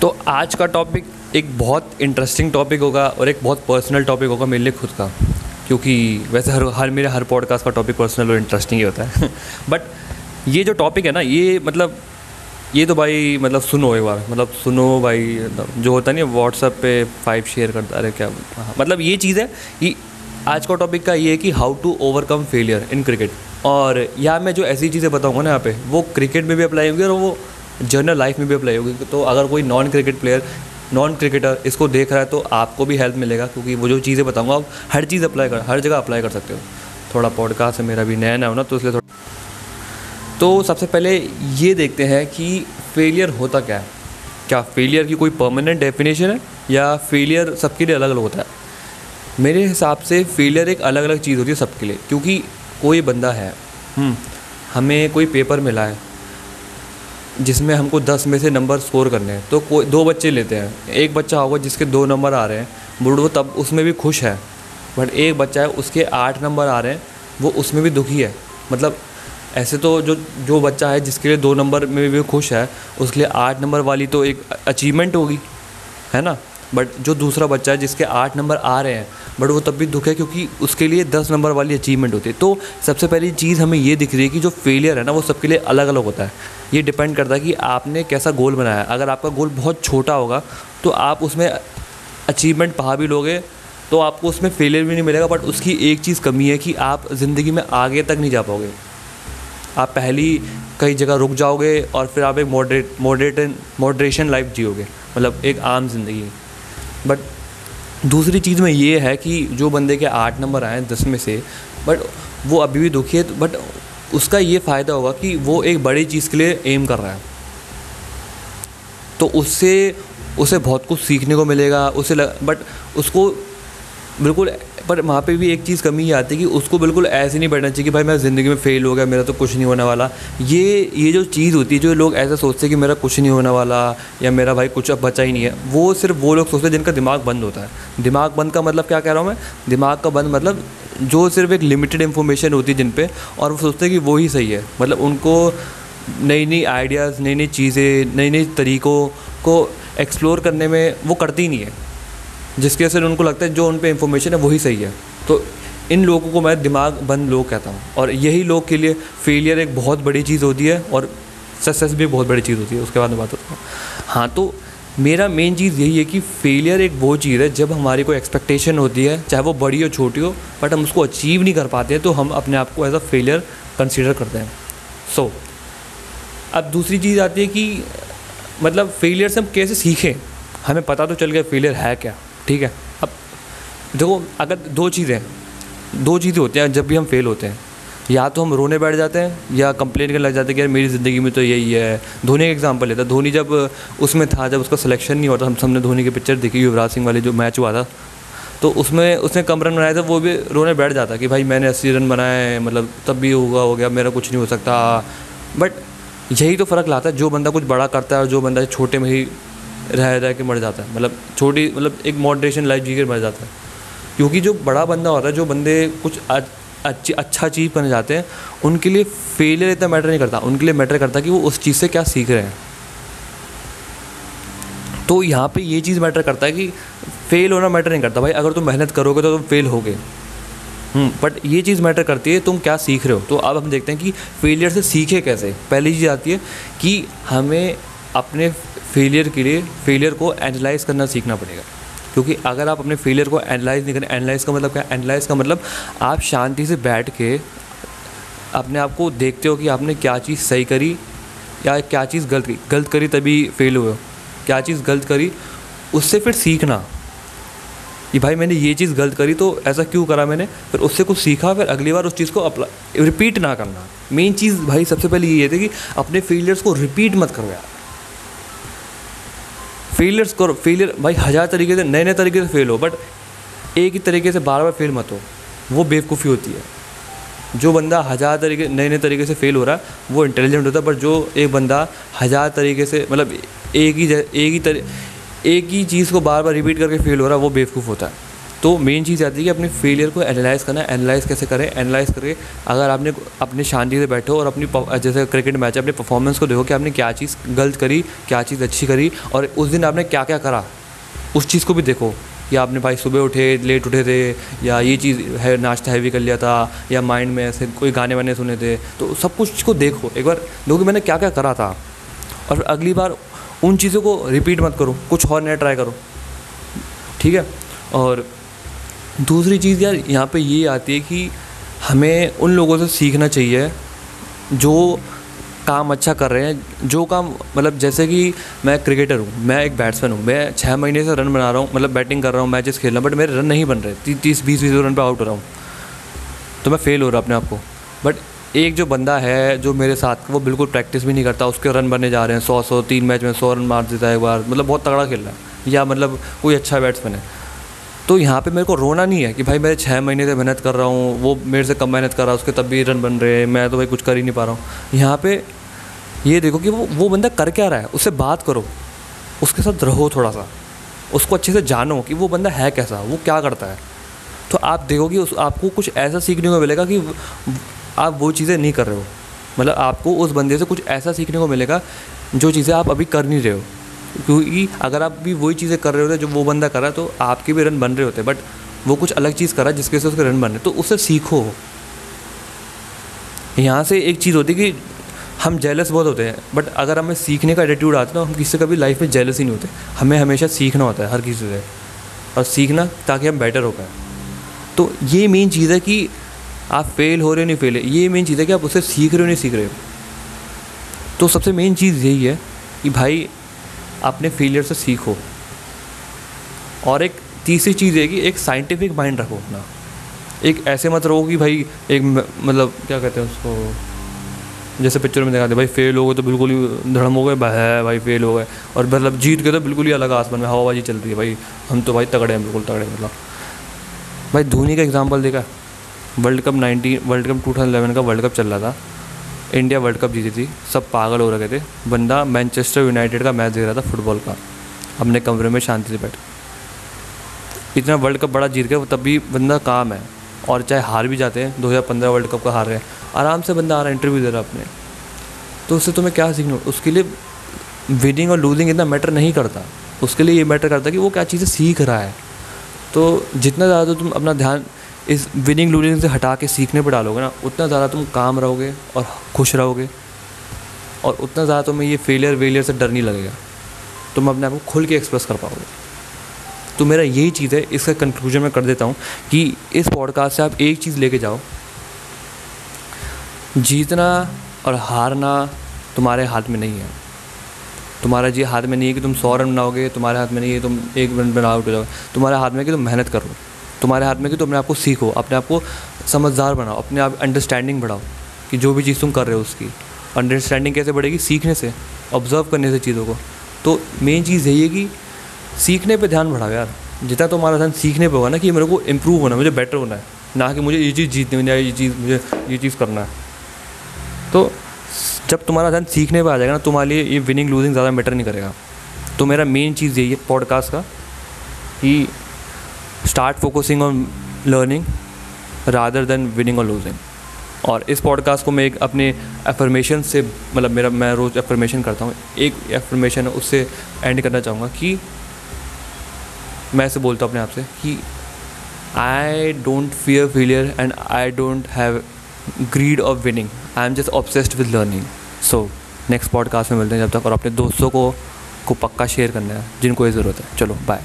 तो आज का टॉपिक एक बहुत इंटरेस्टिंग टॉपिक होगा और एक बहुत पर्सनल टॉपिक होगा मेरे लिए खुद का क्योंकि वैसे हर हर मेरे हर पॉडकास्ट का टॉपिक पर्सनल और इंटरेस्टिंग ही होता है। बट ये जो टॉपिक है ना ये मतलब ये तो भाई मतलब सुनो एक बार मतलब सुनो भाई जो होता नहीं व्हाट्सअप पे फाइव शेयर करता अरे क्या हाँ, मतलब ये चीज़ है कि आज का टॉपिक का ये है कि how to overcome failure in cricket और यहाँ मैं जो ऐसी चीज़ें बताऊँगा ना यहाँ पे वो क्रिकेट में भी अप्लाई होंगी और वो जनरल लाइफ में भी अप्लाई होगी। तो अगर कोई non cricket player non cricketer इसको देख रहा है तो आपको भी हेल्प मिलेगा क्योंकि वो जो चीज़ें बताऊँगा आप हर चीज़ अप्लाई कर हर जगह अप्लाई कर सकते हो। थोड़ा पॉडकास्ट है मेरा भी नया नया हो ना तो इसलिए थोड़ा तो सबसे पहले ये देखते हैं कि फेलियर होता क्या है। क्या फेलियर की कोई परमानेंट डेफिनेशन है या फेलियर सबके लिए अलग अलग होता है? मेरे हिसाब से फेलियर एक अलग अलग चीज़ होती है सबके लिए क्योंकि कोई बंदा है हम्म, हमें कोई पेपर मिला है जिसमें हमको दस में से नंबर स्कोर करने हैं। तो कोई, दो बच्चे लेते हैं। एक बच्चा होगा जिसके दो नंबर आ रहे हैं। बुढ़ वो तब उसमें भी खुश है। बट एक बच्चा है, उसके आठ नंबर आ रहे हैं। वो उसमें भी दुखी है। मतलब ऐसे तो जो जो बच्चा है जिसके लिए दो नंबर में भी खुश है, उसके लिए आठ नंबर वाली तो एक अचीवमेंट होगी। है ना? बट जो दूसरा बच्चा है जिसके आठ नंबर आ रहे हैं, बट वो तब भी दुख है क्योंकि उसके लिए दस नंबर वाली अचीवमेंट होती है। तो सबसे पहली चीज़ हमें ये दिख रही है कि जो फेलियर है ना, वो सबके लिए अलग अलग होता है। ये डिपेंड करता है कि आपने कैसा गोल बनाया। अगर आपका गोल बहुत छोटा होगा तो आप उसमें अचीवमेंट पा भी लोगे तो आपको उसमें फेलियर भी नहीं मिलेगा बट उसकी एक चीज़ कमी है कि आप ज़िंदगी में आगे तक नहीं जा पाओगे। आप पहली कई जगह रुक जाओगे और फिर आप एक मॉडरेट मॉडरेट मॉडरेशन लाइफ जियोगे मतलब एक आम ज़िंदगी। बट दूसरी चीज़ में ये है कि जो बंदे के आठ नंबर आए दस में से बट वो अभी भी दुखी है बट उसका ये फ़ायदा होगा कि वो एक बड़ी चीज़ के लिए एम कर रहा है। तो उससे उसे बहुत कुछ सीखने को मिलेगा उसे लग, बट उसको बिल्कुल पर वहाँ पे भी एक चीज़ कमी ये आती है कि उसको बिल्कुल ऐसे नहीं बैठना चाहिए कि भाई मैं ज़िंदगी में फ़ेल हो गया मेरा तो कुछ नहीं होने वाला। ये ये जो चीज़ होती है जो लोग ऐसा सोचते हैं कि मेरा कुछ नहीं होने वाला या मेरा भाई कुछ अब बचा ही नहीं है वो सिर्फ़ वो लोग सोचते हैं जिनका दिमाग बंद होता है। दिमाग बंद का मतलब क्या कह रहा हूँ मैं? दिमाग का बंद मतलब जो सिर्फ़ एक लिमिटेड इन्फॉर्मेशन होती है जिन पर और वो सोचते हैं कि वो ही सही है। मतलब उनको नई नई आइडियाज़ नई नई चीज़ें नई नई तरीक़ों को एक्सप्लोर करने में वो करती नहीं है। जिसकी वजह से उनको लगता है जो उन पर इन्फॉर्मेशन है वही सही है। तो इन लोगों को मैं दिमाग बंद लोग कहता हूँ। और यही लोग के लिए फेलियर एक बहुत बड़ी चीज़ होती है, और सक्सेस भी बहुत बड़ी चीज़ होती है। उसके बाद में बात होता हूँ। हाँ तो मेरा मेन चीज़ यही है कि फेलियर एक वो चीज़ है जब हमारी कोई एक्सपेक्टेशन होती है चाहे वो बड़ी हो छोटी हो बट हम उसको अचीव नहीं कर पाते हैं तो हम अपने आप को एज अ फेलियर कंसिडर करते हैं। सो so, अब दूसरी चीज़ आती है कि मतलब फेलियर से हम कैसे सीखें? हमें पता तो चल गया फेलियर है क्या ठीक है? अब देखो अगर दो चीज़ें दो चीज़ें होती हैं जब भी हम फेल होते हैं या तो हम रोने बैठ जाते हैं या कंप्लेन करने लग जाते हैं कि यार मेरी ज़िंदगी में तो यही है। धोनी का एग्जांपल लेता धोनी जब उसमें था, जब उसका सिलेक्शन नहीं हुआ था, हम सबने धोनी की पिक्चर देखी, युवराज सिंह वाले जो मैच हुआ था। तो उसमें, उसने कम रन बनाए थे, वो भी रोने बैठ जाता कि भाई मैंने अस्सी रन बनाए मतलब तब भी होगा, हो गया, मेरा कुछ नहीं हो सकता। बट यही तो फ़र्क लाता है, जो बंदा कुछ बड़ा करता है और जो बंदा छोटे में ही रह रह के मर जाता है। मतलब छोटी मतलब एक मॉडरेशन लाइफ जी के मर जाता है। क्योंकि जो बड़ा बंदा होता है, जो बंदे कुछ अच्छी अच्छा चीज़ बन जाते हैं उनके लिए फेलियर इतना मैटर नहीं करता। उनके लिए मैटर करता कि वो उस चीज़ से क्या सीख रहे हैं। तो यहाँ पे ये चीज़ मैटर करता है कि फेल होना मैटर नहीं करता। भाई अगर तुम मेहनत करोगे तो तुम फेल होगे। बट हम्म, ये चीज़ मैटर करती है तुम क्या सीख रहे हो? तो अब हम देखते हैं कि फेलियर से सीखे कैसे। पहली चीज़ आती है कि हमें अपने फेलियर के लिए फेलियर को एनालाइज करना सीखना पड़ेगा। क्योंकि अगर आप अपने फेलियर को एनालाइज नहीं करें एनालाइज का मतलब क्या? एनालाइज का मतलब आप शांति से बैठ के अपने आप को देखते हो कि आपने क्या चीज़ सही करी या क्या चीज़ गलत करी। गलत करी तभी फेल हुए क्या चीज़ गलत करी, उससे फिर सीखना कि भाई मैंने ये चीज़ गलत करी तो ऐसा क्यों करा मैंने? फिर उससे कुछ सीखा, फिर अगली बार उस चीज़ को रिपीट ना करना। मेन चीज़ भाई सबसे पहले ये थी कि अपने फेलियर्स को रिपीट मत करो यार। फेलियर्स करो फेलियर भाई हज़ार तरीके से नए नए तरीके से फेल हो बट एक ही तरीके से बार बार फेल मत हो। वो बेवकूफ़ी होती है। जो बंदा हज़ार तरीके नए नए तरीके से फेल हो रहा है, वो इंटेलिजेंट होता है, पर जो एक बंदा हज़ार तरीके से मतलब एक ही एक ही तरी, एक ही चीज़ को बार बार रिपीट करके फेल हो रहा है, वो बेवकूफ़ होता है। तो मेन चीज़ आती है कि अपने फेलियर को एनालाइज करना एनालाइज कैसे करें? एनालाइज करके अगर आपने अपने शांति से बैठो और अपनी जैसे क्रिकेट मैच है, अपने परफॉर्मेंस को देखो कि आपने क्या चीज़ गलत करी, क्या चीज़ अच्छी करी और उस दिन आपने क्या क्या करा, उस चीज़ को भी देखो। या आपने भाई सुबह उठे लेट उठे थे, या ये चीज़ है, नाश्ता हैवी कर लिया था, या माइंड में ऐसे कोई गाने वाने सुने थे तो सब कुछ को देखो। एक बार देखो कि मैंने क्या क्या करा था और अगली बार उन चीज़ों को रिपीट मत करो, कुछ और नया ट्राई करो। ठीक है? और दूसरी चीज़ यार, यहाँ पे ये आती है कि हमें उन लोगों से सीखना चाहिए जो काम अच्छा कर रहे हैं, जो काम मतलब जैसे कि मैं क्रिकेटर हूँ, मैं एक बैट्समैन हूँ, मैं छः महीने से रन बना रहा हूँ मतलब बैटिंग कर रहा हूँ, मैचेस खेल रहा हूँ, बट मेरे रन नहीं बन रहे तीस, बीस बीस रन पर आउट हो रहा हूँ तो मैं फेल हो रहा अपने आप को। बट एक जो बंदा है जो मेरे साथ, वो बिल्कुल प्रैक्टिस भी नहीं करता, उसके रन बनने जा रहे हैं, सौ सौ, तीन मैच में सौ रन मार देता है एक बार मतलब बहुत तगड़ा खेल रहा है, या मतलब कोई अच्छा बैट्समैन है। तो यहाँ पे मेरे को रोना नहीं है कि भाई मैं छः महीने से मेहनत कर रहा हूँ, वो मेरे से कम मेहनत कर रहा है, उसके तब भी रन बन रहे हैं, मैं तो भाई कुछ कर ही नहीं पा रहा हूँ। यहाँ पे ये देखो कि वो वो बंदा कर क्या रहा है, उससे बात करो, उसके साथ रहो थोड़ा सा उसको अच्छे से जानो कि वो बंदा है कैसा, वो क्या करता है। तो आप देखोगे उस, आपको कुछ ऐसा सीखने को मिलेगा कि आप वो चीज़ें नहीं कर रहे हो। मतलब आपको उस बंदे से कुछ ऐसा सीखने को मिलेगा, जो चीज़ें आप अभी कर नहीं रहे हो। क्योंकि अगर आप भी वही चीज़ें कर रहे होते जो वो बंदा कर रहा है तो आपके भी रन बन रहे होते बट वो कुछ अलग चीज़ कर रहा है, जिसकी से उसके रन बन रहे तो उससे सीखो। यहाँ से एक चीज़ होती है कि हम जेलस बहुत होते हैं बट अगर हमें सीखने का एटीट्यूड आता है तो हम किसी से कभी लाइफ में जेलस ही नहीं होते। हमें हमेशा सीखना होता है, हर किसी से। और सीखना ताकि हम बेटर हो पाए। तो ये मेन चीज़ है कि आप फेल हो रहे हो, नहीं फेल ये मेन चीज़ है कि आप उससे सीख रहे हो, नहीं सीख रहे हो। तो सबसे मेन चीज़ यही है कि भाई अपने फेलियर से सीखो। और एक तीसरी चीज़ है कि एक साइंटिफिक माइंड रखो अपना। एक ऐसे मत रहो कि भाई एक मतलब क्या कहते हैं उसको, जैसे पिक्चर में दिखाते भाई फेल हो गए तो बिल्कुल ही धड़म हो गए है भाई फेल हो गए। और मतलब जीत गए तो बिल्कुल ही अलग आसमान में हवाबाजी चल रही है, भाई हम तो भाई तगड़े हैं, बिल्कुल तगड़े मतलब। भाई धोनी का एग्ज़ाम्पल देखा? World cup nineteen world cup two thousand का वर्ल्ड कप चल रहा था। इंडिया वर्ल्ड कप जीती थी। सब पागल हो रखे थे। बंदा मैनचेस्टर यूनाइटेड का मैच देख रहा था फुटबॉल का। अपने कमरे में शांति से बैठ। इतना वर्ल्ड कप बड़ा जीत गया, तब भी बंदा काम है। और चाहे हार भी जाते हैं 2015 वर्ल्ड कप का हार रहे हैं। आराम से बंदा आ रहा है इंटरव्यू दे रहा है अपने। तो उससे तुम्हें क्या सीखना? उसके लिए विनिंग और लूजिंग इतना मैटर नहीं करता। उसके लिए ये मैटर करता कि वो क्या चीज़ें सीख रहा है। तो जितना ज़्यादा तुम अपना ध्यान इस विनिंग लूजिंग से हटा के सीखने पर डालोगे ना, उतना ज़्यादा तुम काम रहोगे और खुश रहोगे। और उतना ज़्यादा तुम्हें ये फेलियर वेलियर से डर नहीं लगेगा। तुम अपने आप को खुल के एक्सप्रेस कर पाओगे। तो मेरा यही चीज़ है, इसका कंक्लूजन मैं कर देता हूँ कि इस पॉडकास्ट से आप एक चीज़ लेके जाओ। जीतना और हारना तुम्हारे हाथ में नहीं है। तुम्हारा जी हाथ में नहीं है कि तुम सौ रन बनाओगे, तुम्हारे हाथ में नहीं है तुम एक रन बना आउट हो जाओगे। तुम्हारे हाथ में कि तुम मेहनत करो तुम्हारे हाथ में कि तुम अपने आप को सीखो, अपने आप को समझदार बनाओ, अपने आप अंडरस्टैंडिंग बढ़ाओ कि जो भी चीज़ तुम कर रहे हो उसकी। अंडरस्टैंडिंग कैसे बढ़ेगी? सीखने से ऑब्ज़र्व करने से चीज़ों को। तो मेन चीज़ यही है कि सीखने पे ध्यान बढ़ाओ यार। जितना तुम्हारा ध्यान सीखने पर होगा ना कि मेरे को इम्प्रूव होना है, मुझे बेटर होना है। ना कि मुझे ये चीज़ जीतनी है ये चीज़ मुझे ये चीज़ करना है। तो जब तुम्हारा ध्यान सीखने पर आ जाएगा ना, तुम्हारे लिए ये विनिंग लूजिंग ज़्यादा मैटर नहीं करेगा। तो मेरा मेन चीज़ यही है पॉडकास्ट का कि start focusing on learning rather than winning और लूजिंग और इस पॉडकास्ट को मैं एक अपने एफर्मेशन से मतलब मेरा, मैं रोज़ एफर्मेशन करता हूँ। एक एफर्मेशन है, उससे एंड करना चाहूँगा कि मैं ऐसे बोलता हूँ अपने आप से कि I don't fear failure and I don't have greed of winning I am just obsessed with learning so next podcast में मिलते हैं जब तक और अपने दोस्तों को को पक्का शेयर करना है, जिनको ये ज़रूरत है। चलो बाय